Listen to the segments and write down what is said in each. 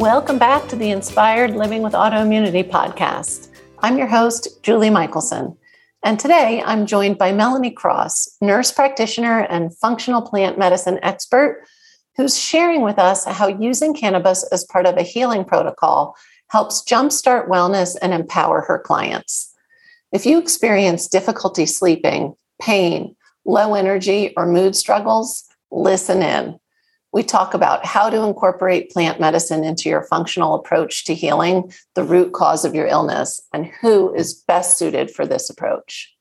Welcome back to the Inspired Living with Autoimmunity podcast. I'm your host, Julie Michelson. And today I'm joined by Melanie Cross, nurse practitioner and functional plant medicine expert, who's sharing with us how using cannabis as part of a healing protocol helps jumpstart wellness and empower her clients. If you experience difficulty sleeping, pain, low energy, or mood struggles, listen in. We talk about how to incorporate plant medicine into your functional approach to healing the root cause of your illness and who is best suited for this approach.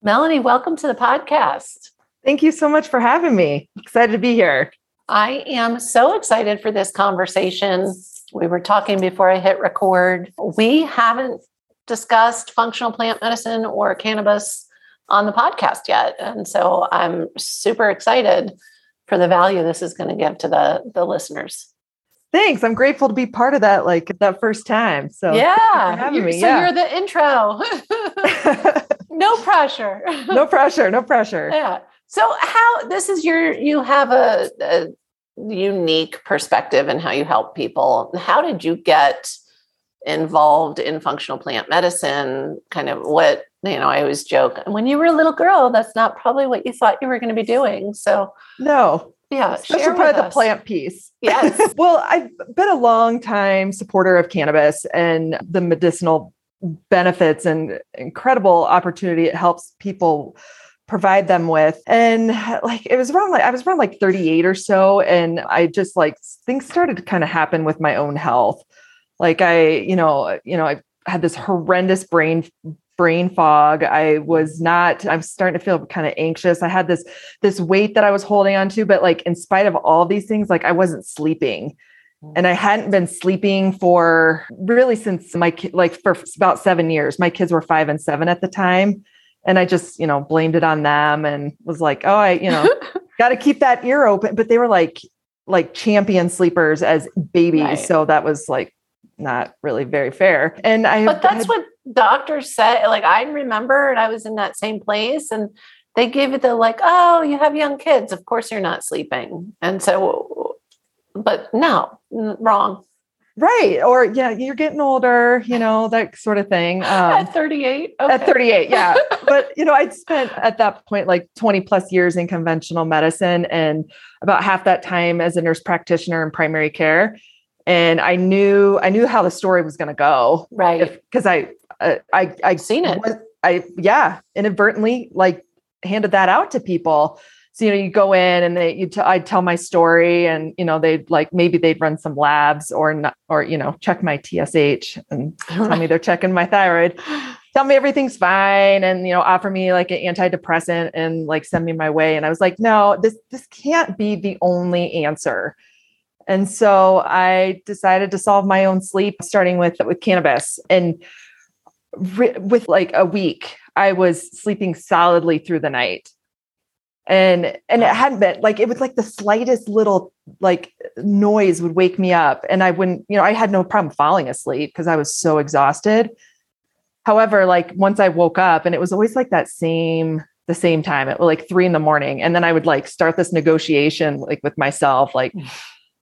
Melanie, welcome to the podcast. Thank you so much for having me. Excited to be here. I am so excited for this conversation. We were talking before I hit record. We haven't discussed functional plant medicine or cannabis on the podcast yet. And so I'm super excited for the value this is going to give to the the listeners. Thanks. I'm grateful to be part of that, like that first time. So yeah, you're, so yeah. you're the intro. no pressure. no pressure. No pressure. Yeah. So how this is your you have a, a unique perspective in how you help people. How did you get involved in functional plant medicine? Kind of what you know, I always joke. when you were a little girl, that's not probably what you thought you were going to be doing. So, no. Yeah. Especially of the plant piece. Yes. well, I've been a long time supporter of cannabis and the medicinal benefits and incredible opportunity it helps people provide them with. And like it was around like I was around like 38 or so. And I just like things started to kind of happen with my own health. Like I, you know, uh, you know, I had this horrendous brain brain fog. I was not i'm starting to feel kind of anxious. I had this this weight that i was holding on to but like in spite of all these things like i wasn't sleeping. And i hadn't been sleeping for really since my like for about seven years. My kids were five and seven at the time and i just you know blamed it on them and was like oh i you know got to keep that ear open. But they were like like champion sleepers as babies right. so that was like not really very fair. And I But that's had, what doctors said. Like I remember and I was in that same place and they gave it the like, oh, you have young kids. Of course you're not sleeping. And so but no, wrong. Right. Or yeah, you're getting older, you know, that sort of thing. Um, at 38. Okay. At 38, yeah. but you know, I'd spent at that point like 20 plus years in conventional medicine and about half that time as a nurse practitioner in primary care and I knew I knew how the story was going to go, right? Because uh, I, I I I seen it. Was, I yeah, inadvertently like handed that out to people. So you know, you go in and they you t- I'd tell my story, and you know they'd like maybe they'd run some labs or not, or you know check my TSH and tell me they're checking my thyroid. Tell me everything's fine, and you know offer me like an antidepressant and like send me my way. And I was like, no, this this can't be the only answer and so I decided to solve my own sleep, starting with with cannabis. And re- with like a week, I was sleeping solidly through the night. And and it hadn't been like it was like the slightest little like noise would wake me up, and I wouldn't, you know, I had no problem falling asleep because I was so exhausted. However, like once I woke up, and it was always like that same the same time at like three in the morning, and then I would like start this negotiation like with myself, like mm.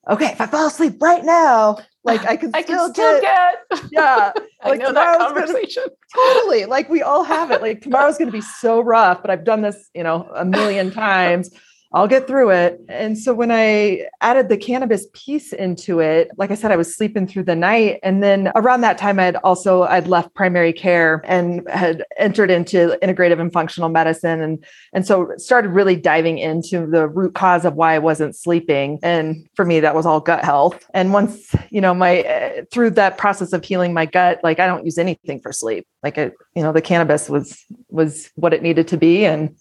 Okay, if I fall asleep right now, like I can, I still, can still get, get yeah, like I know that conversation. Gonna, totally, like we all have it. Like tomorrow's going to be so rough, but I've done this, you know, a million times. I'll get through it. And so when I added the cannabis piece into it, like I said, I was sleeping through the night. And then around that time, I'd also I'd left primary care and had entered into integrative and functional medicine. And, and so started really diving into the root cause of why I wasn't sleeping. And for me, that was all gut health. And once, you know, my through that process of healing my gut, like I don't use anything for sleep. Like it, you know, the cannabis was was what it needed to be. And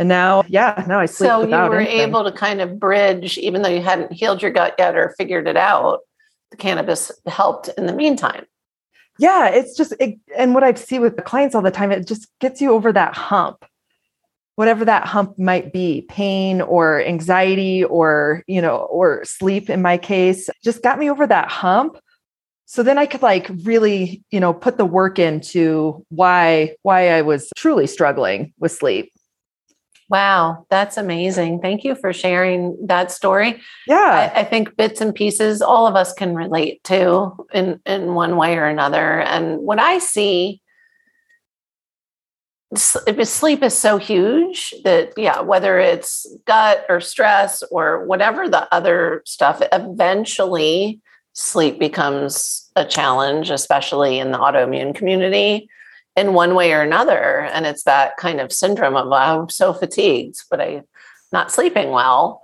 And now, yeah, now I sleep. So you were anything. able to kind of bridge, even though you hadn't healed your gut yet or figured it out, the cannabis helped in the meantime. Yeah, it's just, it, and what I see with the clients all the time, it just gets you over that hump whatever that hump might be pain or anxiety or you know or sleep in my case just got me over that hump so then i could like really you know put the work into why why i was truly struggling with sleep Wow, that's amazing. Thank you for sharing that story. Yeah. I, I, think bits and pieces all of us can relate to in, in one way or another. And what I see sleep is so huge that yeah whether it's gut or stress or whatever the other stuff eventually sleep becomes a challenge especially in the autoimmune community in one way or another and it's that kind of syndrome of oh, i'm so fatigued but i'm not sleeping well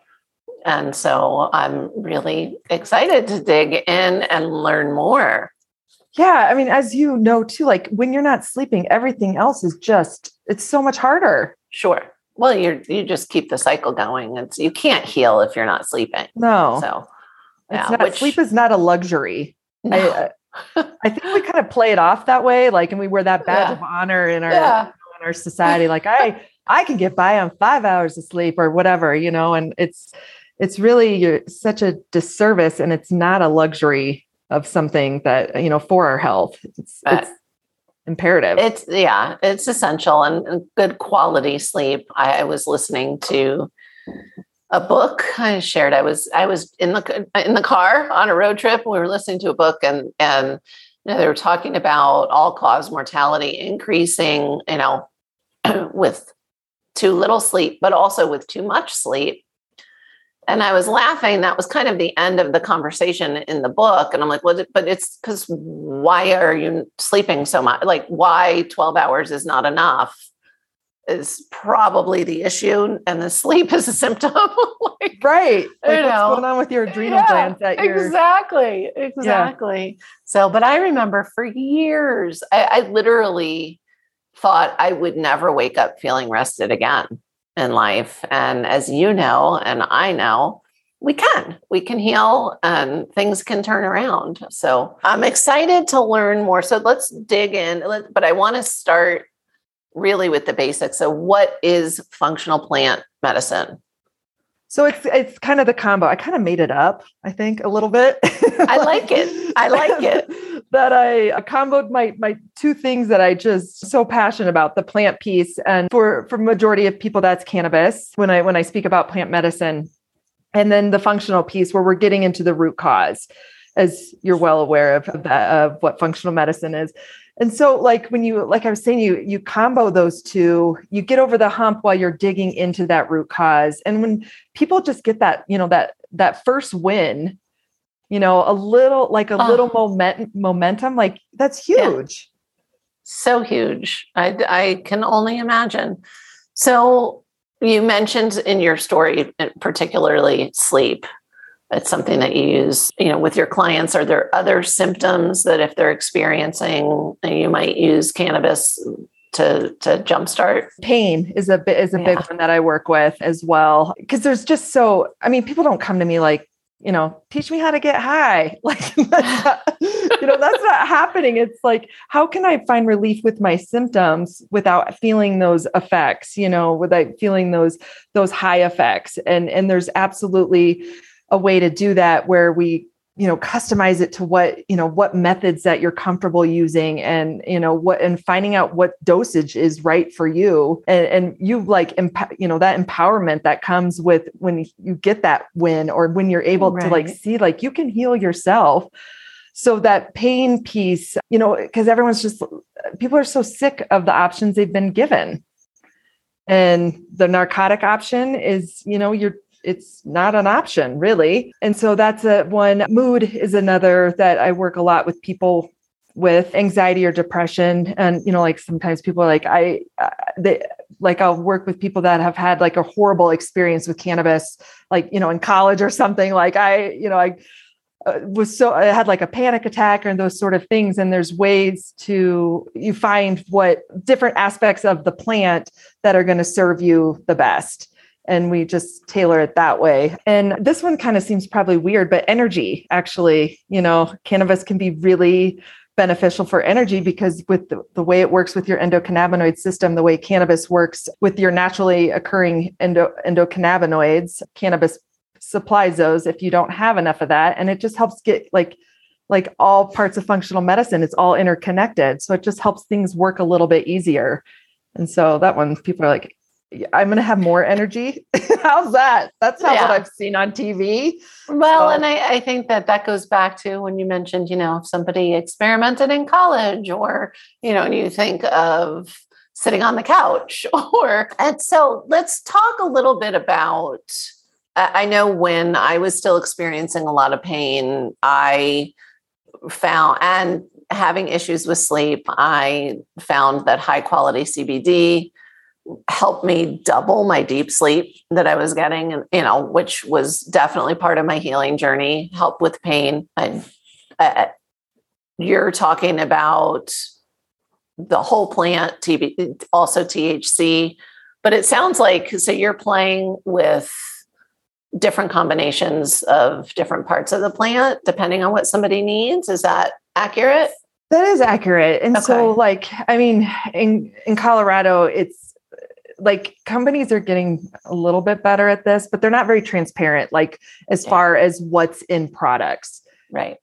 and so i'm really excited to dig in and learn more yeah. I mean, as you know too, like when you're not sleeping, everything else is just, it's so much harder. Sure. Well, you you just keep the cycle going. It's you can't heal if you're not sleeping. No. So yeah, not, which, sleep is not a luxury. No. I, I think we kind of play it off that way, like, and we wear that badge yeah. of honor in our yeah. in our society. Like, I I can get by on five hours of sleep or whatever, you know. And it's it's really you're such a disservice, and it's not a luxury of something that you know for our health it's, it's imperative it's yeah it's essential and, and good quality sleep I, I, was listening to a book i shared i was i was in the in the car on a road trip we were listening to a book and and you know, they were talking about all cause mortality increasing you know with too little sleep but also with too much sleep and I was laughing. That was kind of the end of the conversation in the book. And I'm like, well, but it's because why are you sleeping so much? Like, why 12 hours is not enough is probably the issue. And the sleep is a symptom. like, right. Like what's know. going on with your adrenal yeah, glands at your Exactly. Exactly. Yeah. So, but I remember for years, I, I literally thought I would never wake up feeling rested again in life. And as you know, and I know, we can. We can heal and things can turn around. So I'm excited to learn more. So let's dig in. But I want to start really with the basics. So, what is functional plant medicine? So it's it's kind of the combo. I kind of made it up, I think, a little bit. I like it. I like it. that I, I comboed my my two things that I just so passionate about, the plant piece. And for for majority of people, that's cannabis. When I when I speak about plant medicine. And then the functional piece where we're getting into the root cause, as you're well aware of, of that of what functional medicine is. And so, like when you, like I was saying, you you combo those two, you get over the hump while you're digging into that root cause. And when people just get that, you know, that that first win, you know, a little like a oh. little moment momentum, like that's huge. Yeah. So huge. I I can only imagine. So you mentioned in your story, particularly sleep it's something that you use you know with your clients. Are there other symptoms that if they're experiencing you might use cannabis to to jumpstart? Pain is a bit is a yeah. big one that i work with as well. Because there's just so i mean people don't come to me like you know teach me how to get high. Like not, you know that's not happening. It's like how can i find relief with my symptoms without feeling those effects you know without feeling those those high effects? And and there's absolutely a way to do that where we you know customize it to what you know what methods that you're comfortable using and you know what and finding out what dosage is right for you. And, and you like emp- you know that empowerment that comes with when you get that win or when you're able right. to like see like you can heal yourself. So that pain piece you know because everyone's just people are so sick of the options they've been given. And the narcotic option is you know you're it's not an option really. And so that's a one. Mood is another that I work a lot with people with anxiety or depression and you know like sometimes people are like i uh, they like i'll work with people that have had like a horrible experience with cannabis like you know in college or something like i you know i uh, was so I had like a panic attack and those sort of things. And there's ways to you find what different aspects of the plant that are going to serve you the best. And we just tailor it that way. And this one kind of seems probably weird, but energy actually, you know, cannabis can be really beneficial for energy because with the, the, way it works with your endocannabinoid system, the way cannabis works with your naturally occurring endo, endocannabinoids, cannabis supplies those if you don't have enough of that. And it just helps get like like all parts of functional medicine, it's all interconnected. So it just helps things work a little bit easier. And so that one, people are like, I'm going to have more energy. How's that? That's not yeah. what I've seen on TV. Well, so. and I, I, think that that goes back to when you mentioned, you know, if somebody experimented in college or, you know, and you think of sitting on the couch or, and so let's talk a little bit about, I know when I was still experiencing a lot of pain, I found, and having issues with sleep, I found that high quality CBD helped me double my deep sleep that I was getting, and you know, which was definitely part of my healing journey. Help with pain. And uh, you're talking about the whole plant, CBD, also THC, but it sounds like so you're playing with different combinations of different parts of the plant depending on what somebody needs. Is that accurate? That is accurate. And okay. so like I mean in in Colorado it's like companies are getting a little bit better at this, but they're not very transparent, like as yeah. far as what's in products. Right.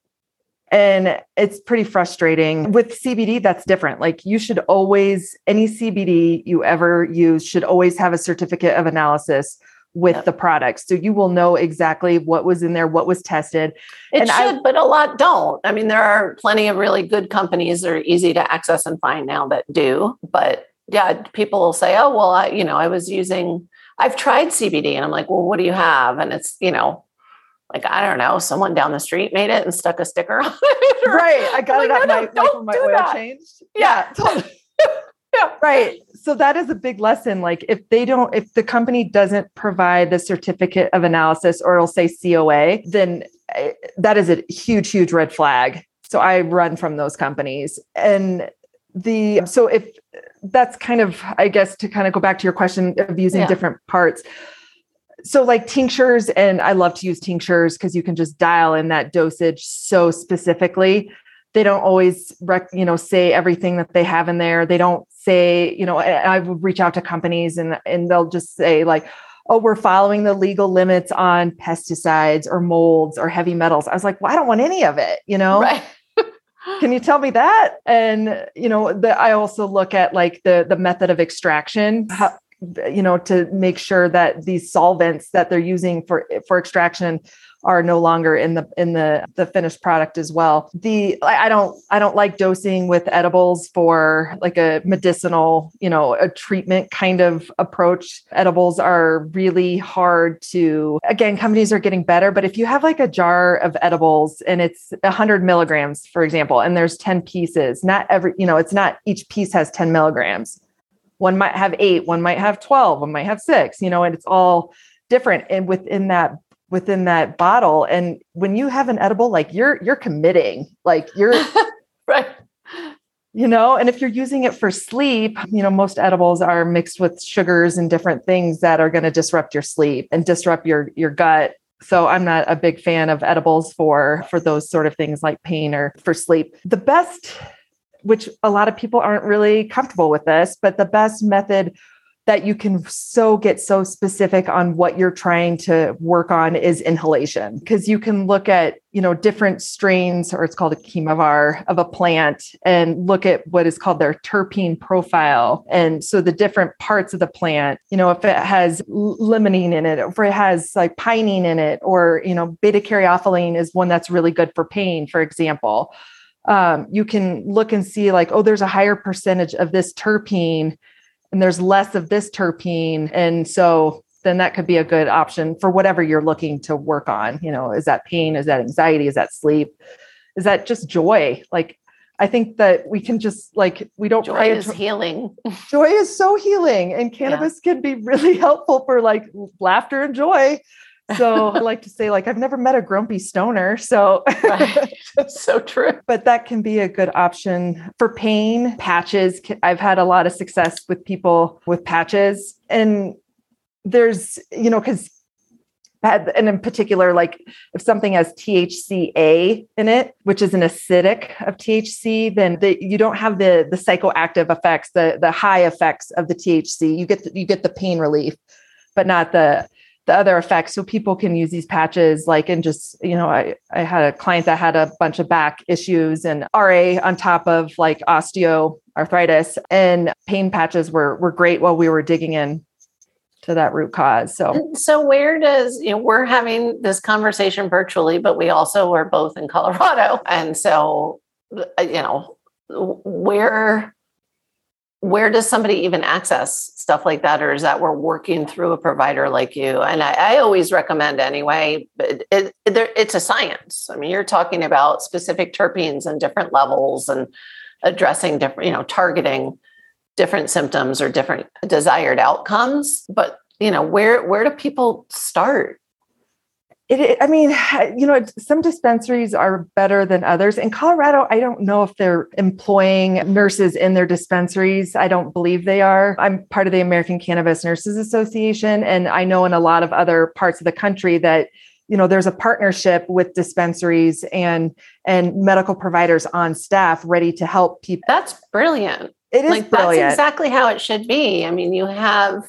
And it's pretty frustrating. With CBD, that's different. Like you should always, any CBD you ever use should always have a certificate of analysis with yep. the product. So you will know exactly what was in there, what was tested. It and should, I, but a lot don't. I mean, there are plenty of really good companies that are easy to access and find now that do, but yeah, people will say, "Oh, well, I, you know, I was using, I've tried CBD," and I'm like, "Well, what do you have?" And it's, you know, like I don't know, someone down the street made it and stuck a sticker on it. right, I got I'm it like, at no, night, no, my oil that. changed. Yeah, yeah. Totally. yeah, right. So that is a big lesson. Like, if they don't, if the company doesn't provide the certificate of analysis, or it'll say COA, then eh, that is a huge, huge red flag. So I run from those companies and the so if that's kind of i guess to kind of go back to your question of using yeah. different parts. So like tinctures and i love to use tinctures because you can just dial in that dosage so specifically. They don't always rec- you know say everything that they have in there. They don't say you know i, would reach out to companies and and they'll just say like oh we're following the legal limits on pesticides or molds or heavy metals. I was like well i don't want any of it you know? Right can you tell me that? And you know the, i also look at like the the method of extraction how, you know to make sure that these solvents that they're using for for extraction are no longer in the in the the finished product as well. The I don't I don't like dosing with edibles for like a medicinal, you know, a treatment kind of approach. Edibles are really hard to again, companies are getting better, but if you have like a jar of edibles and it's 100 milligrams, for example, and there's 10 pieces, not every, you know, it's not each piece has 10 milligrams. One might have eight, one might have 12, one might have six, you know, and it's all different. And within that within that bottle. And when you have an edible like you're you're committing like you're right. You know and if you're using it for sleep you know most edibles are mixed with sugars and different things that are going to disrupt your sleep and disrupt your your gut. So i'm not a big fan of edibles for for those sort of things like pain or for sleep. The best which a lot of people aren't really comfortable with this but the best method that you can so get so specific on what you're trying to work on is inhalation. Because you can look at you know different strains or it's called a chemovar of a plant and look at what is called their terpene profile. And so the different parts of the plant you know if it has limonene in it or it has like pinene in it or you know beta caryophyllene is one that's really good for pain for example. Um, you can look and see like oh there's a higher percentage of this terpene and there's less of this terpene. And so then that could be a good option for whatever you're looking to work on. You know, is that pain? Is that anxiety? Is that sleep? Is that just joy? Like, I think that we can just like we don't joy is healing. Joy is so healing, and cannabis yeah. can be really helpful for like laughter and joy. So I like to say, like, I've never met a grumpy stoner. So, right. so true. But that can be a good option for pain. Patches. I've had a lot of success with people with patches. And there's, you know, because and in particular, like if something has THCA in it, which is an acidic of THC, then the, you don't have the the psychoactive effects, the the high effects of the THC. You get the, you get the pain relief, but not the the other effects. So people can use these patches, like and just you know, I I had a client that had a bunch of back issues and RA on top of like osteoarthritis, and pain patches were were great while we were digging in to that root cause. So, so where does you know we're having this conversation virtually, but we also are both in Colorado, and so uh, you know where where does somebody even access stuff like that, or is that we're working through a provider like you? And I, I always recommend anyway, but it, it, it's a science. I mean, you're talking about specific terpenes and different levels and addressing different, you know, targeting different symptoms or different desired outcomes but you know where where do people start it, I mean, you know, some dispensaries are better than others. In Colorado, I don't know if they're employing nurses in their dispensaries. I don't believe they are. I'm part of the American Cannabis Nurses Association, and I know in a lot of other parts of the country that you know there's a partnership with dispensaries and and medical providers on staff ready to help people. That's brilliant. It is like brilliant. that's exactly how it should be. I mean, you have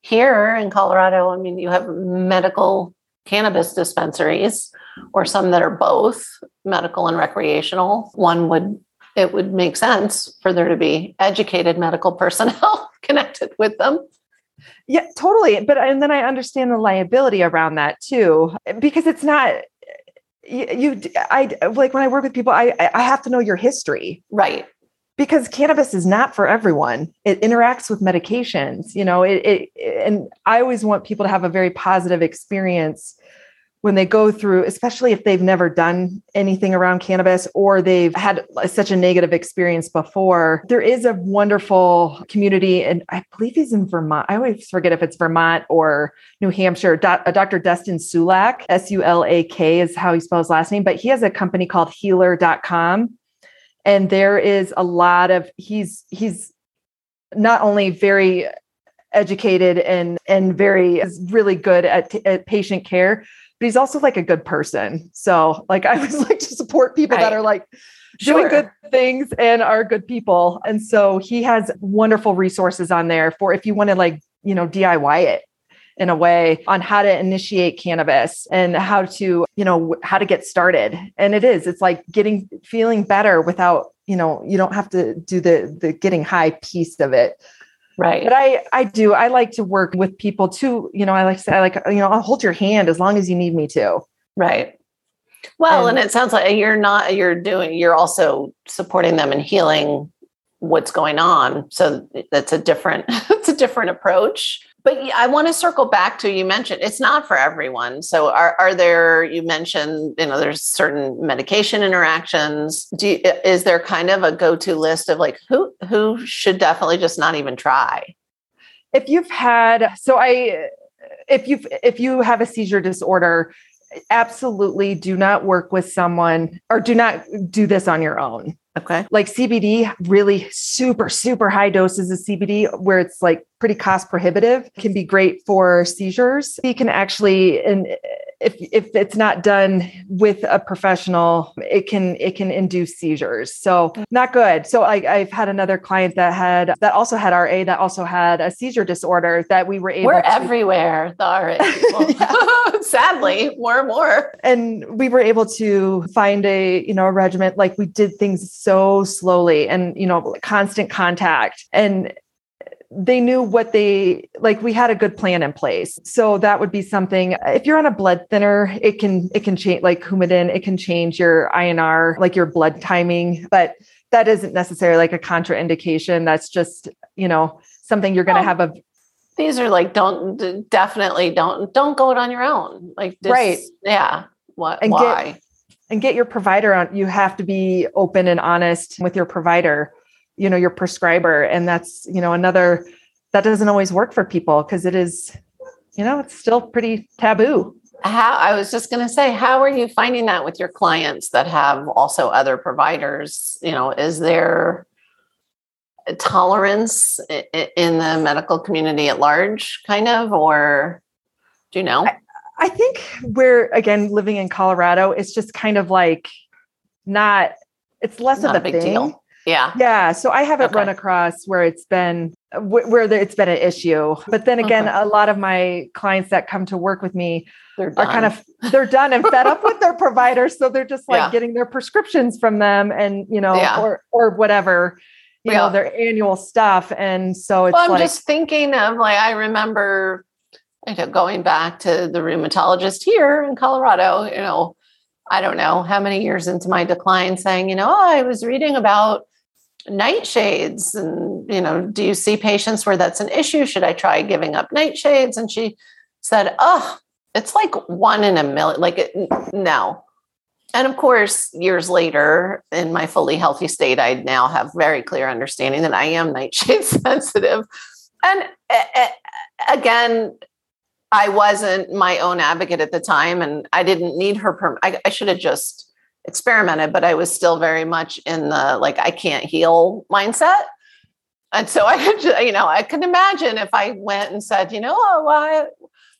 here in Colorado, I mean, you have medical cannabis dispensaries or some that are both medical and recreational. One would it would make sense for there to be educated medical personnel connected with them. Yeah, totally. But and then I understand the liability around that too, because it's not you, you I like when I work with people, I I have to know your history. Right because cannabis is not for everyone. It interacts with medications you know it, it, and i always want people to have a very positive experience when they go through especially if they've never done anything around cannabis or they've had such a negative experience before. There is a wonderful community and i believe he's in vermont. I always forget if it's vermont or new hampshire. Dr uh, dustin sulak s-u-l-a-k is how he spells last name but he has a company called healer.com and there is a lot of he's he's not only very educated and and very is really good at, at patient care but he's also like a good person. So like i always like to support people that are like doing good things and are good people. And so he has wonderful resources on there for if you want to like you know diy it in a way on how to initiate cannabis and how to, you know, how to get started. And it is, it's like getting feeling better without, you know, you don't have to do the the getting high piece of it. Right. But I I do I like to work with people too, you know, I like to say I like, you know, I'll hold your hand as long as you need me to. Right. Well, and, and it sounds like you're not you're doing you're also supporting them and healing what's going on. So that's a different it's a different approach but I want to circle back to you mentioned it's not for everyone. So are, are there you mentioned you know there's certain medication interactions. Do you, is there kind of a go to list of like who who should definitely just not even try? If you've had so I if you if you have a seizure disorder, absolutely do not work with someone or do not do this on your own. Okay. Like CBD, really super, super high doses of CBD where it's like pretty cost prohibitive can be great for seizures. You can actually, and if if it's not done with a professional, it can it can induce seizures. So not good. So I, I've had another client that had that also had RA that also had a seizure disorder that we were able. We're to, everywhere, the RA Sadly, more and more. And we were able to find a you know a regiment like we did things so slowly and you know constant contact and they knew what they like we had a good plan in place. So that would be something if you're on a blood thinner it can it can change like coumadin it can change your inr like your blood timing but that isn't necessarily like a contraindication. That's just you know something you're going to have a these are like don't definitely don't don't go it on your own. Like this, right. Yeah. What and why? get, and get your provider on you have to be open and honest with your provider you know your prescriber and that's you know another that doesn't always work for people because it is you know it's still pretty taboo how I was just going to say, how are you finding that with your clients that have also other providers? You know, is there tolerance in the medical community at large, kind of, or do you know? I, I think we're again living in Colorado. It's just kind of like not. It's less not of a, a big thing. deal. Yeah. Yeah. So I haven't okay. run across where it's been where it's been an issue. But then again, okay. a lot of my clients that come to work with me they're kind of they're done and fed up with their providers. So they're just like yeah. getting their prescriptions from them and you know, yeah. or or whatever, you yeah. know, their annual stuff. And so it's well, I'm like, just thinking of like I remember you know, going back to the rheumatologist here in Colorado, you know, I don't know how many years into my decline saying, you know, oh, I was reading about nightshades and you know do you see patients where that's an issue? Should i try giving up nightshades? And she said oh it's like one in a million like it, no. And of course years later in my fully healthy state i now have very clear understanding that i am nightshade sensitive. And again i wasn't my own advocate at the time and i didn't need her perm- I, I should have just experimented, but I was still very much in the like I can't heal mindset. And so I could, you know, I could imagine if I went and said, you know, oh, I,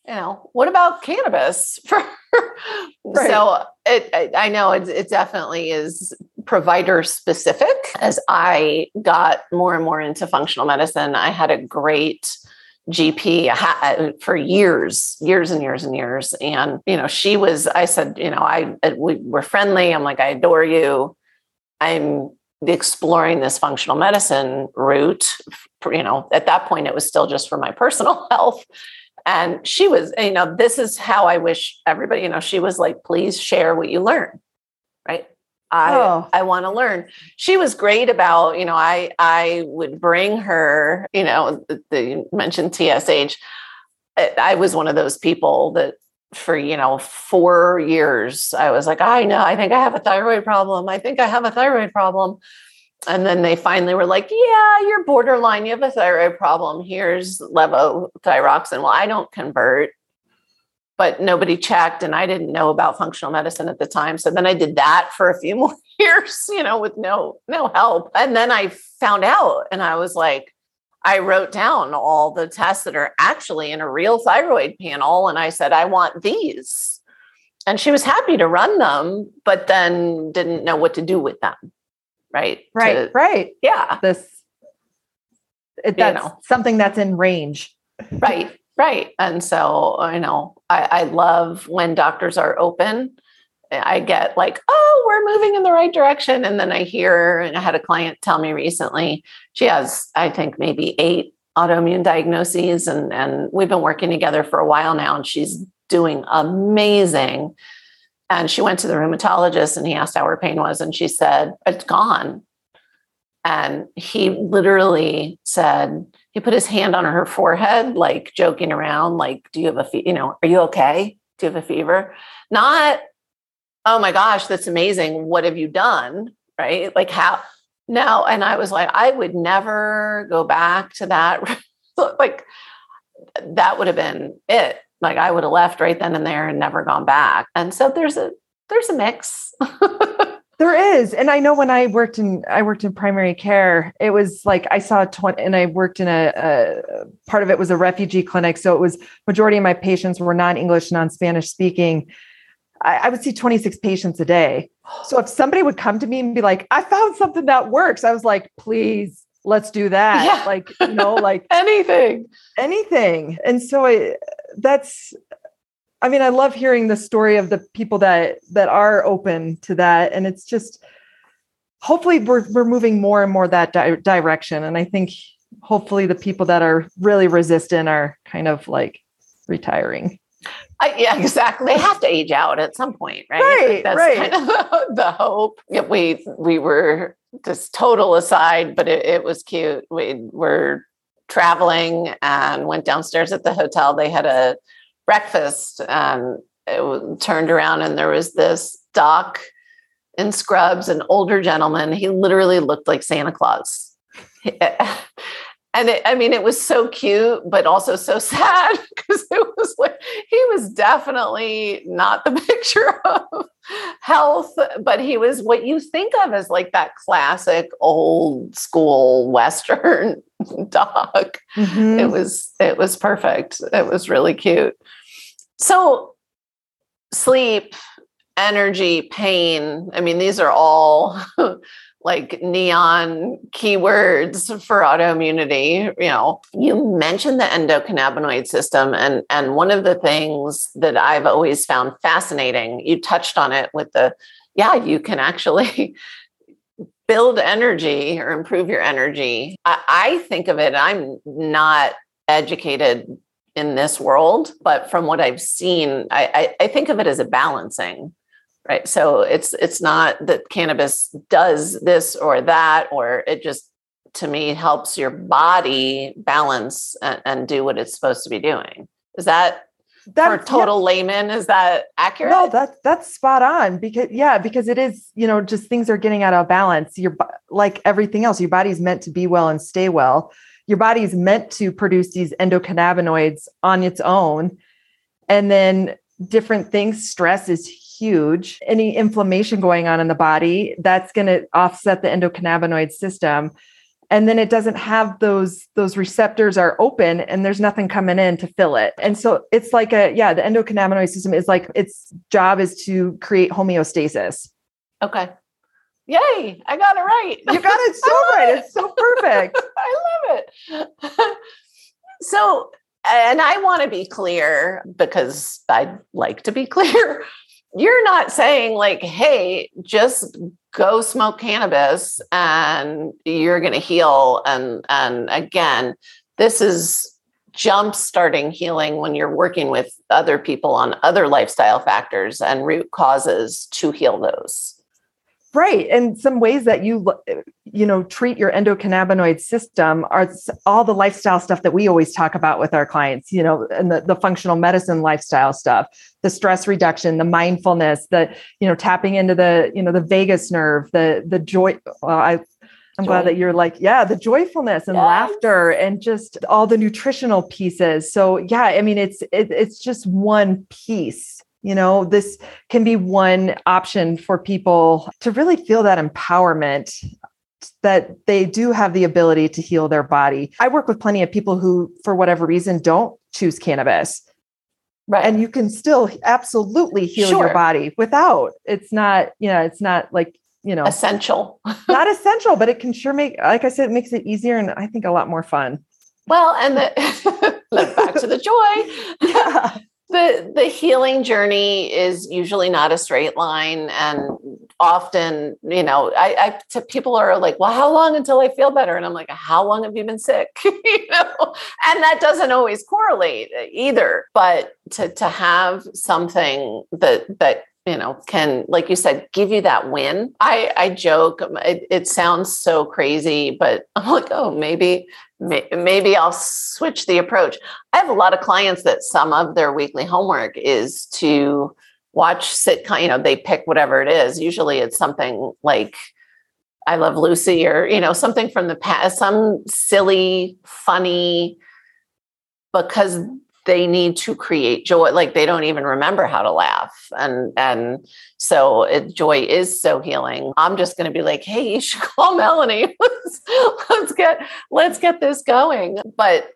you know, what about cannabis? right. So it, I know it, it definitely is provider specific. As I got more and more into functional medicine, I had a great GP uh, for years, years and years and years. And, you know, she was, I said, you know, I, uh, we were friendly. I'm like, I adore you. I'm exploring this functional medicine route. You know, at that point, it was still just for my personal health. And she was, you know, this is how I wish everybody, you know, she was like, please share what you learn. Right. I oh. I want to learn. She was great about, you know, I I would bring her, you know, the, the you mentioned TSH. I was one of those people that for, you know, 4 years I was like, I know, I think I have a thyroid problem. I think I have a thyroid problem. And then they finally were like, yeah, you're borderline. You have a thyroid problem. Here's levothyroxine. Well, I don't convert but nobody checked and I didn't know about functional medicine at the time. So then I did that for a few more years, you know, with no no help. And then I found out and I was like I wrote down all the tests that are actually in a real thyroid panel and I said I want these. And she was happy to run them, but then didn't know what to do with them. Right? Right, to, right. Yeah. This it, that's you know. something that's in range. Right. Right. And so, you know, I, I love when doctors are open. I get like, oh, we're moving in the right direction. And then I hear, and I had a client tell me recently, she has, I think, maybe eight autoimmune diagnoses. And, and we've been working together for a while now, and she's doing amazing. And she went to the rheumatologist and he asked how her pain was. And she said, it's gone. And he literally said, he put his hand on her forehead, like joking around, like, do you have a, fe- you know, are you okay? Do you have a fever? Not, oh my gosh, that's amazing. What have you done? Right? Like, how, no. And I was like, I would never go back to that. like, that would have been it. Like, I would have left right then and there and never gone back. And so there's a, there's a mix. There is. And I know when I worked in I worked in primary care, it was like I saw 20 and I worked in a, a part of it was a refugee clinic. So it was majority of my patients were non-English, non-Spanish speaking. I, I would see 26 patients a day. So if somebody would come to me and be like, I found something that works, I was like, please let's do that. Yeah. Like, you know, like anything, anything. And so I, that's I mean, I love hearing the story of the people that that are open to that, and it's just hopefully we're we're moving more and more that di- direction. And I think hopefully the people that are really resistant are kind of like retiring. I, yeah, exactly. They have to age out at some point, right? Right, That's right. Kind of the hope. We we were just total aside, but it, it was cute. We were traveling and went downstairs at the hotel. They had a breakfast and it turned around and there was this doc in scrubs, an older gentleman. He literally looked like Santa Claus. and it, I mean, it was so cute, but also so sad because it was like he was definitely not the picture of health, but he was what you think of as like that classic old school Western dog. Mm-hmm. It was it was perfect. It was really cute. So sleep, energy, pain. I mean, these are all like neon keywords for autoimmunity you know. You mentioned the endocannabinoid system and and one of the things that i've always found fascinating you touched on it with the yeah you can actually build energy or improve your energy. I, I think of it i'm not educated in this world but from what i've seen I, I, I think of it as a balancing right? So it's it's not that cannabis does this or that or it just to me helps your body balance and, and do what it's supposed to be doing. Is that that for total yeah. layman is that accurate? No that's that's spot on because yeah because it is you know just things are getting out of balance. Your like everything else your body's meant to be well and stay well. Your body's meant to produce these endocannabinoids on its own. And then different things stress is huge. Any inflammation going on in the body, that's going to offset the endocannabinoid system. And then it doesn't have those those receptors are open and there's nothing coming in to fill it. And so it's like a yeah, the endocannabinoid system is like its job is to create homeostasis. Okay. Yay, I got it right. You got it so right. It. It's so perfect. I love it. so and I want to be clear because I'd like to be clear you're not saying like hey just go smoke cannabis and you're going to heal and and again this is jump starting healing when you're working with other people on other lifestyle factors and root causes to heal those Right. And some ways that you, you know, treat your endocannabinoid system are all the lifestyle stuff that we always talk about with our clients, you know, and the, the functional medicine lifestyle stuff, the stress reduction, the mindfulness, the, you know, tapping into the, you know, the vagus nerve, the, the joy. Well, I, I'm Joy. glad that you're like, yeah, the joyfulness and yes. laughter and just all the nutritional pieces. So yeah, I mean, it's, it, it's just one piece you know this can be one option for people to really feel that empowerment that they do have the ability to heal their body. I work with plenty of people who for whatever reason don't choose cannabis. Right. And you can still absolutely heal sure. your body without it's not you know it's not like you know essential. Not essential but it can sure make like i said it makes it easier and i think a lot more fun. Well and the back to the joy. Yeah the the healing journey is usually not a straight line and often you know I, I to people are like well how long until i feel better? And i'm like how long have you been sick? You know? And that doesn't always correlate uh, either. But to to have something that that you know can like you said give you that win i i joke um, it, it sounds so crazy but i'm like oh maybe maybe I'll switch the approach. I have a lot of clients that some of their weekly homework is to watch sitcom, you know, they pick whatever it is. Usually it's something like I Love Lucy or, you know, something from the past, some silly, funny, because they need to create joy like they don't even remember how to laugh and and so it, joy is so healing. I'm just going to be like hey you should call melanie. Let's, let's get let's get this going. But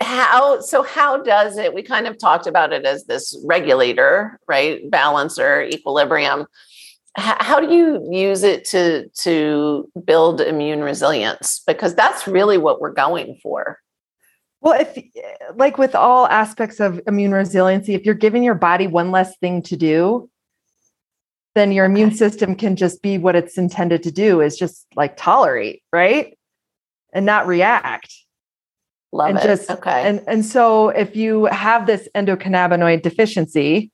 how so how does it we kind of talked about it as this regulator right? Balancer equilibrium. How do you use it to to build immune resilience? Because that's really what we're going for well, if like with all aspects of immune resiliency, if you're giving your body one less thing to do, then your immune system can just be what it's intended to do is just like tolerate, right? And not react. Love and it. Just, okay. And and so if you have this endocannabinoid deficiency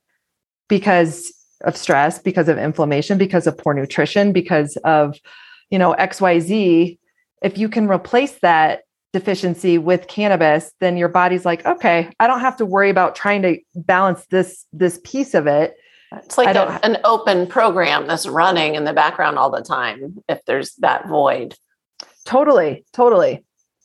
because of stress, because of inflammation, because of poor nutrition, because of you know XYZ, if you can replace that deficiency with cannabis then your body's like okay i don't have to worry about trying to balance this this piece of it it's like a, an open program that's running in the background all the time if there's that void totally totally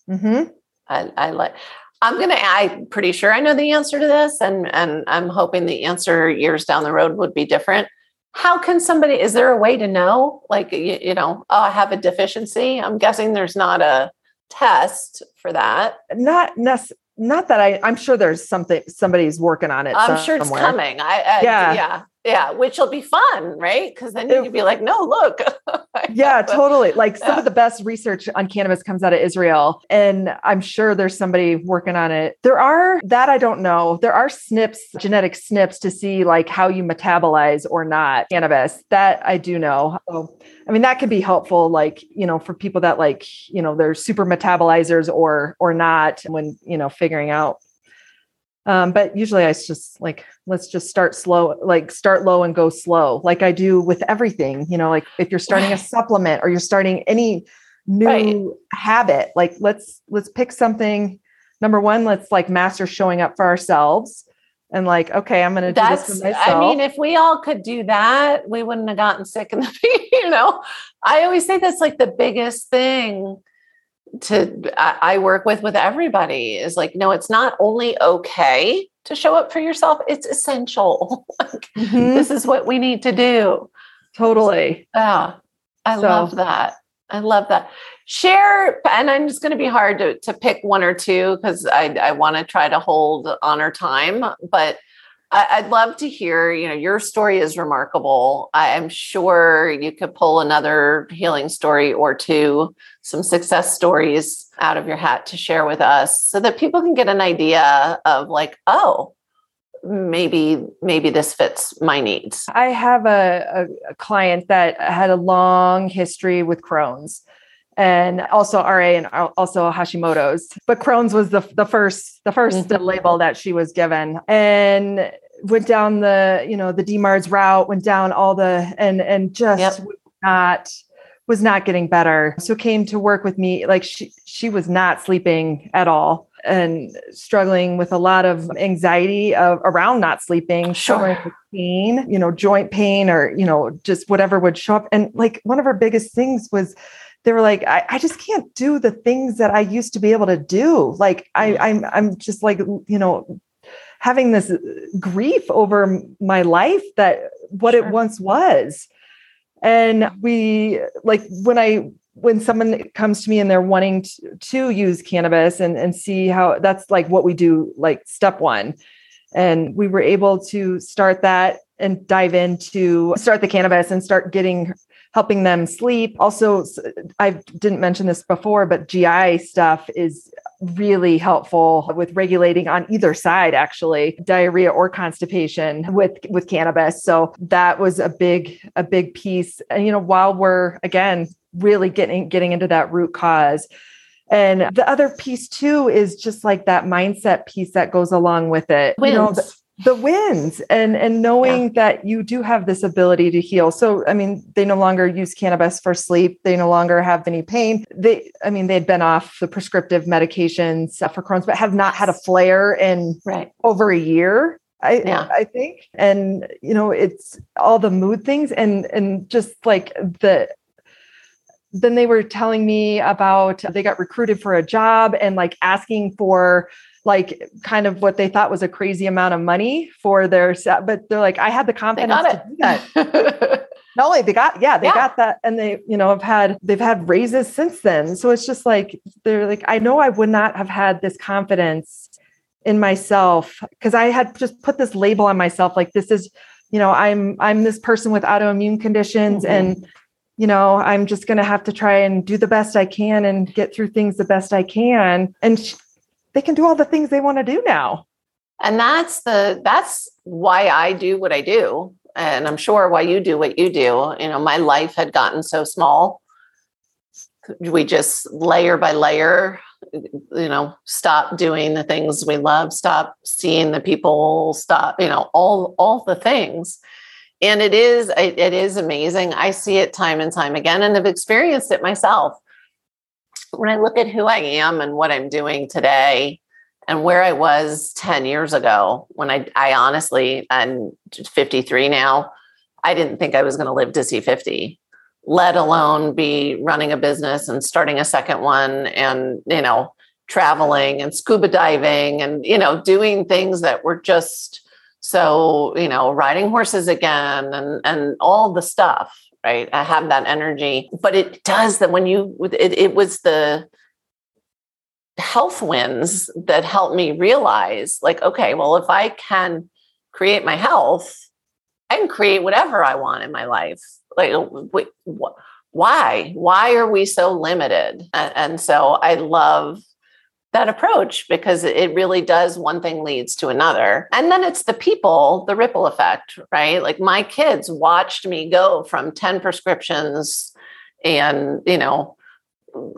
mm-hmm. I, I like. I'm gonna. I'm pretty sure I know the answer to this, and and I'm hoping the answer years down the road would be different. How can somebody? Is there a way to know? Like you, you know, oh, I have a deficiency. I'm guessing there's not a test for that. Not necessarily not that I, I'm sure there's something somebody's working on it. I'm sure it's coming. I, I yeah, yeah, yeah, which will be fun, right? Because then you can be like, no, look. yeah, totally. Like some yeah. of the best research on cannabis comes out of Israel, and I'm sure there's somebody working on it. There are that I don't know. There are SNPs, genetic SNPs, to see like how you metabolize or not cannabis. That I do know. So, I mean, that could be helpful, like, you know, for people that like, you know, they're super metabolizers or or not when, you know, figuring out. Um, but usually I just like, let's just start slow, like start low and go slow, like I do with everything, you know, like if you're starting a supplement or you're starting any new right. habit, like let's let's pick something. Number one, let's like master showing up for ourselves and like, okay, I'm going to do this for myself. I mean, if we all could do that, we wouldn't have gotten sick in the, you know, I always say that's like the biggest thing to, I, I work with, with everybody is like, no, it's not only okay to show up for yourself. It's essential. like, mm-hmm. This is what we need to do. Totally. Yeah. I so. love that. I love that share and i'm just going to be hard to, to pick one or two because i, I want to try to hold honor time but I, would love to hear you know your story is remarkable. I'm sure you could pull another healing story or two some success stories out of your hat to share with us so that people can get an idea of like oh maybe maybe this fits my needs. I have a, a, a client that had a long history with crohn's and also RA and also Hashimoto's. But Crohn's was the the first the 1st mm-hmm. label that she was given, and went down the you know the DMARDs route, went down all the and and just yep. not was not getting better. So came to work with me like she she was not sleeping at all and struggling with a lot of anxiety of, around not sleeping, sure. pain, you know, joint pain or, you know, just whatever would show up. And like one of her biggest things was they were like, I, I just can't do the things that I used to be able to do. Like I, I'm, I'm just like, you know, having this uh, grief over my life that what sure. it once was. And mm-hmm. we like when I when someone comes to me and they're wanting to, to use cannabis and, and see how that's like what we do, like step one. And we were able to start that and dive into start the cannabis and start getting helping them sleep. Also, I didn't mention this before, but GI stuff is really helpful with regulating on either side actually diarrhea or constipation with with cannabis so that was a big a big piece and you know while we're again really getting getting into that root cause and the other piece too is just like that mindset piece that goes along with it Wins. you know the, wins and and knowing yeah. that you do have this ability to heal so i mean they no longer use cannabis for sleep they no longer have any pain they i mean they'd been off the prescriptive medications for crohn's but have not had a flare in right. over a year I, yeah. I think and you know it's all the mood things and and just like the then they were telling me about they got recruited for a job and like asking for like kind of what they thought was a crazy amount of money for their set, but they're like, I had the confidence to do that. Not only they got, yeah, they yeah. got that, and they, you know, have had they've had raises since then. So it's just like they're like, I know I would not have had this confidence in myself because I had just put this label on myself, like this is, you know, I'm I'm this person with autoimmune conditions, mm-hmm. and you know, I'm just going to have to try and do the best I can and get through things the best I can. And they can do all the things they want to do now. And that's the that's why I do what I do. And I'm sure why you do what you do. You know, my life had gotten so small. We just layer by layer, you know, stop doing the things we love, stop seeing the people, stop, you know, all all the things. And it is it, it is amazing. I see it time and time again and have experienced it myself when I look at who I am and what I'm doing today and where I was 10 years ago, when I, I honestly, I'm 53 now, I didn't think I was going to live to see 50, let alone be running a business and starting a second one and, you know, traveling and scuba diving and you know doing things that were just so you know riding horses again and and all the stuff right? I have that energy. But it does that when you it, it was the health wins that helped me realize like okay well if i can create my health i can create whatever i want in my life. Like wait, why? Why are we so limited? And, and so i love that approach because it really does one thing leads to another. And then it's the people, the ripple effect, right? Like my kids watched me go from 10 prescriptions and, you know,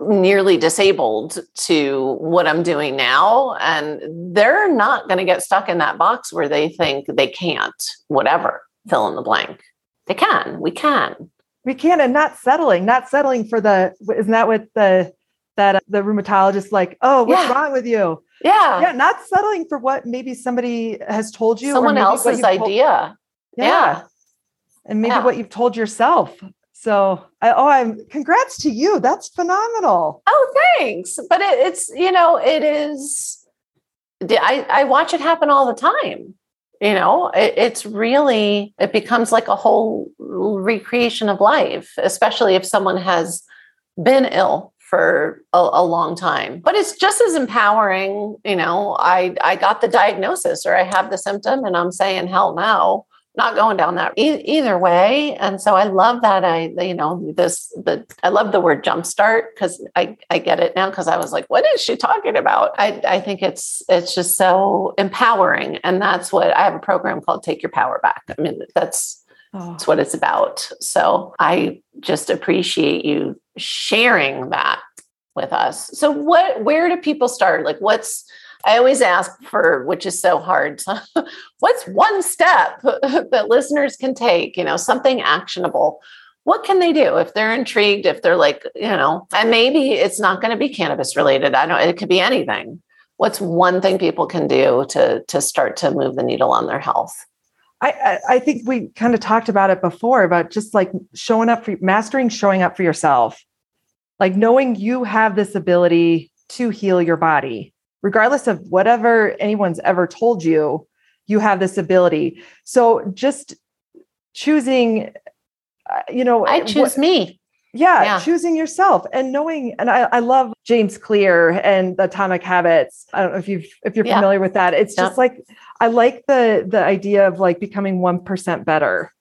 nearly disabled to what I'm doing now. And they're not going to get stuck in that box where they think they can't, whatever, fill in the blank. They can, we can. We can, and not settling, not settling for the, isn't that what the, that uh, the rheumatologist like, oh, what's yeah. wrong with you? Yeah. Yeah. Not settling for what maybe somebody has told you. Someone else's idea. yeah. yeah. And maybe yeah. what you've told yourself. So, I, oh, I'm congrats to you. That's phenomenal. Oh, thanks. But it, it's, you know, it is, I, I watch it happen all the time. You know, it, it's really, it becomes like a whole recreation of life, especially if someone has been ill for a, a, long time. But it's just as empowering you know i i got the diagnosis or i have the symptom and i'm saying hell no not going down that e- either way. And so i love that i you know this the i love the word jumpstart because i i get it now because i was like what is she talking about? I i think it's it's just so empowering. And that's what i have a program called take your power back. I mean that's Oh. That's what it's about. So I just appreciate you sharing that with us. So what where do people start? Like what's I always ask for which is so hard. what's one step that listeners can take, you know, something actionable? What can they do if they're intrigued, if they're like, you know, and maybe it's not going to be cannabis related. I don't it could be anything. What's one thing people can do to to start to move the needle on their health? I, I think we kind of talked about it before about just like showing up for mastering showing up for yourself. Like knowing you have this ability to heal your body. Regardless of whatever anyone's ever told you you have this ability. So just choosing uh, you know i choose what, me. Yeah, yeah, choosing yourself and knowing and I, I love james clear and the atomic habits. I don't know if you've if you're yeah. familiar with that. It's yeah. just like i like the the idea of like becoming 1% better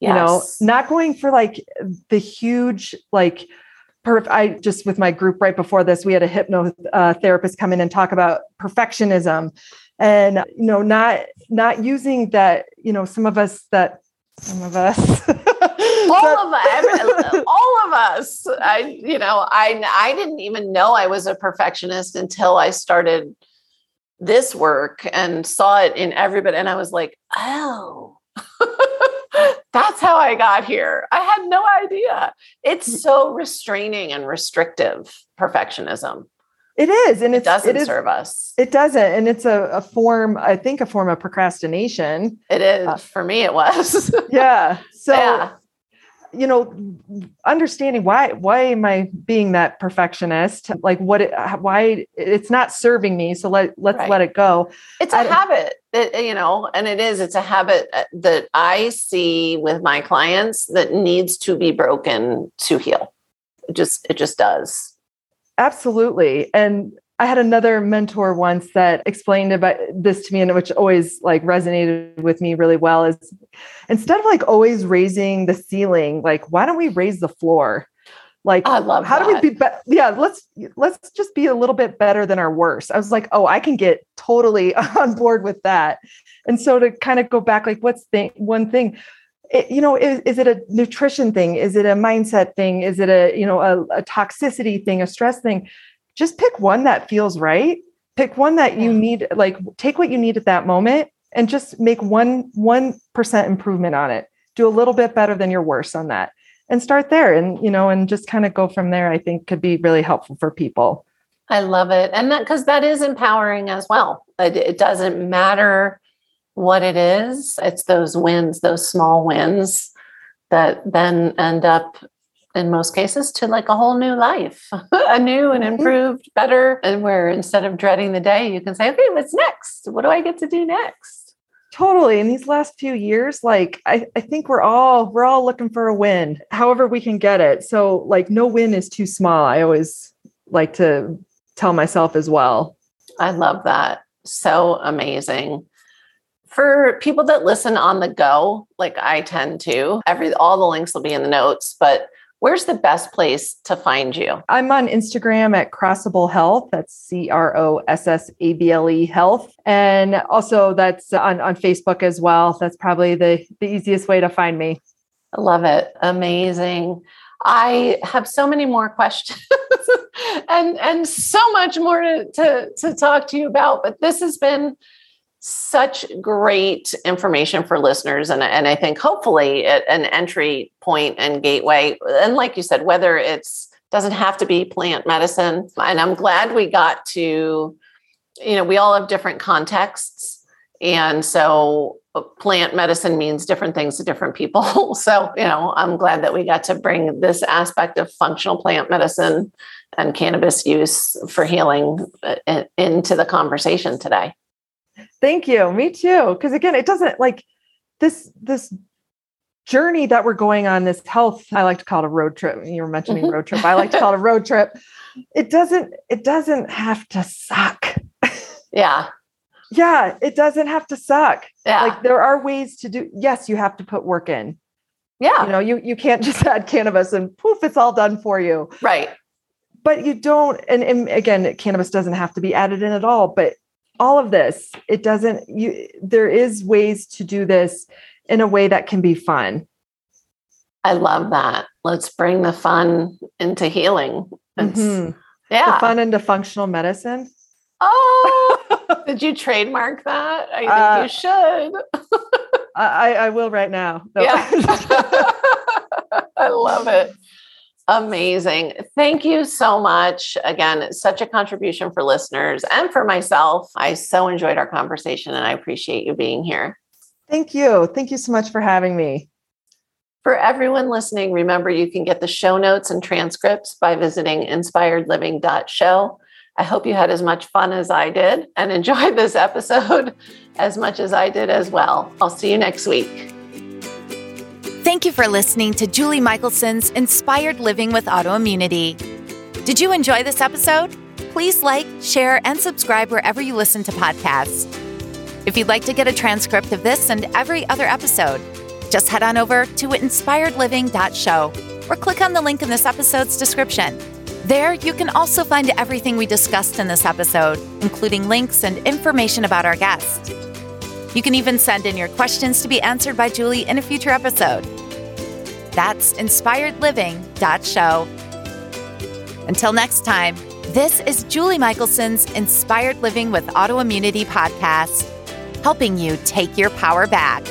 yes. you know not going for like the huge like perf- i just with my group right before this we had a hypnotherapist uh, come in and talk about perfectionism and you know not not using that you know some of us that some of us all of us all of us i you know i i didn't even know i was a perfectionist until i started this work and saw it in everybody and i was like oh that's how i got here i had no idea it's mm. so restraining and restrictive perfectionism it is, and it doesn't it is, serve us. It doesn't, and it's a, a, form. I think a form of procrastination. It is uh, for me. It was. yeah. So, yeah. You know, understanding why why am I being that perfectionist? Like, what? It, why it's not serving me? So let let's right. let it go. It's a I, habit. That, you know, and it is. It's a habit uh, that I see with my clients that needs to be broken to heal. It just it just does Absolutely. And I had another mentor once that explained about this to me, and which always like resonated with me really well is instead of like always raising the ceiling, like why don't we raise the floor? Like I love how that. do we be, be yeah, let's let's just be a little bit better than our worst. I was like, oh, I can get totally on board with that. And so to kind of go back, like what's the one thing? it, you know is, is it a nutrition thing is it a mindset thing is it a you know a, a toxicity thing a stress thing just pick one that feels right. Pick one that you need like take what you need at that moment and just make one one percent improvement on it. Do a little bit better than your worst on that and start there and you know and just kind of go from there i think could be really helpful for people. I love it. And that because that is empowering as well. It, it doesn't matter what it is. It's those wins, those small wins that then end up in most cases to like a whole new life, a new and Mm-hmm. improved, better, and where instead of dreading the day, you can say, okay, what's next? What do I get to do next? Totally. In these last few years, like I, I think we're all we're all looking for a win, however we can get it. So like no win is too small. I always like to tell myself as well. I love that. So amazing. For people that listen on the go, like I tend to, every all the links will be in the notes, but where's the best place to find you? I'm on Instagram at Crossable Health. That's C R O S S A B L E Health. And also that's on, on Facebook as well. That's probably the, the easiest way to find me. I love it. Amazing. I have so many more questions and and so much more to, to, to talk to you about, but this has been such great information for listeners and, and i think hopefully an entry point and gateway and like you said whether it's doesn't have to be plant medicine and i'm glad we got to you know we all have different contexts and so uh, plant medicine means different things to different people. So you know i'm glad that we got to bring this aspect of functional plant medicine and cannabis use for healing uh, into the conversation today Thank you. Me too. Because again, it doesn't like this this journey that we're going on, this health, I like to call it a road trip. You were mentioning road trip. I like to call it a road trip. It doesn't, it doesn't have to suck. Yeah. yeah, it doesn't have to suck. Yeah. Like there are ways to do yes, you have to put work in. yeah. You know, you you can't just add cannabis and poof, it's all done for you. right. But you don't, and, and again, cannabis doesn't have to be added in at all, but all of this it doesn't you there is ways to do this in a way that can be fun I love that. Let's bring the fun into healing. Mhm. Yeah. the fun into functional medicine Oh, did you trademark that? I think Uh, you should. I, I will right now No. Yeah. I love it. Amazing. Thank you so much. Again, such a contribution for listeners and for myself. I so enjoyed our conversation and I appreciate you being here. thank you thank you so much for having me For everyone listening, remember you can get the show notes and transcripts by visiting inspiredliving.show. I hope you had as much fun as I did and enjoyed this episode as much as I did as well. I'll see you next week. Thank you for listening to Julie Michelson's Inspired Living with Autoimmunity. Did you enjoy this episode? Please like, share, and subscribe wherever you listen to podcasts. If you'd like to get a transcript of this and every other episode, just head on over to inspiredliving.show or click on the link in this episode's description. There, you can also find everything we discussed in this episode, including links and information about our guest. You can even send in your questions to be answered by Julie in a future episode. That's inspiredliving.show. Until next time, this is Julie Michelson's Inspired Living with Autoimmunity podcast, helping you take your power back.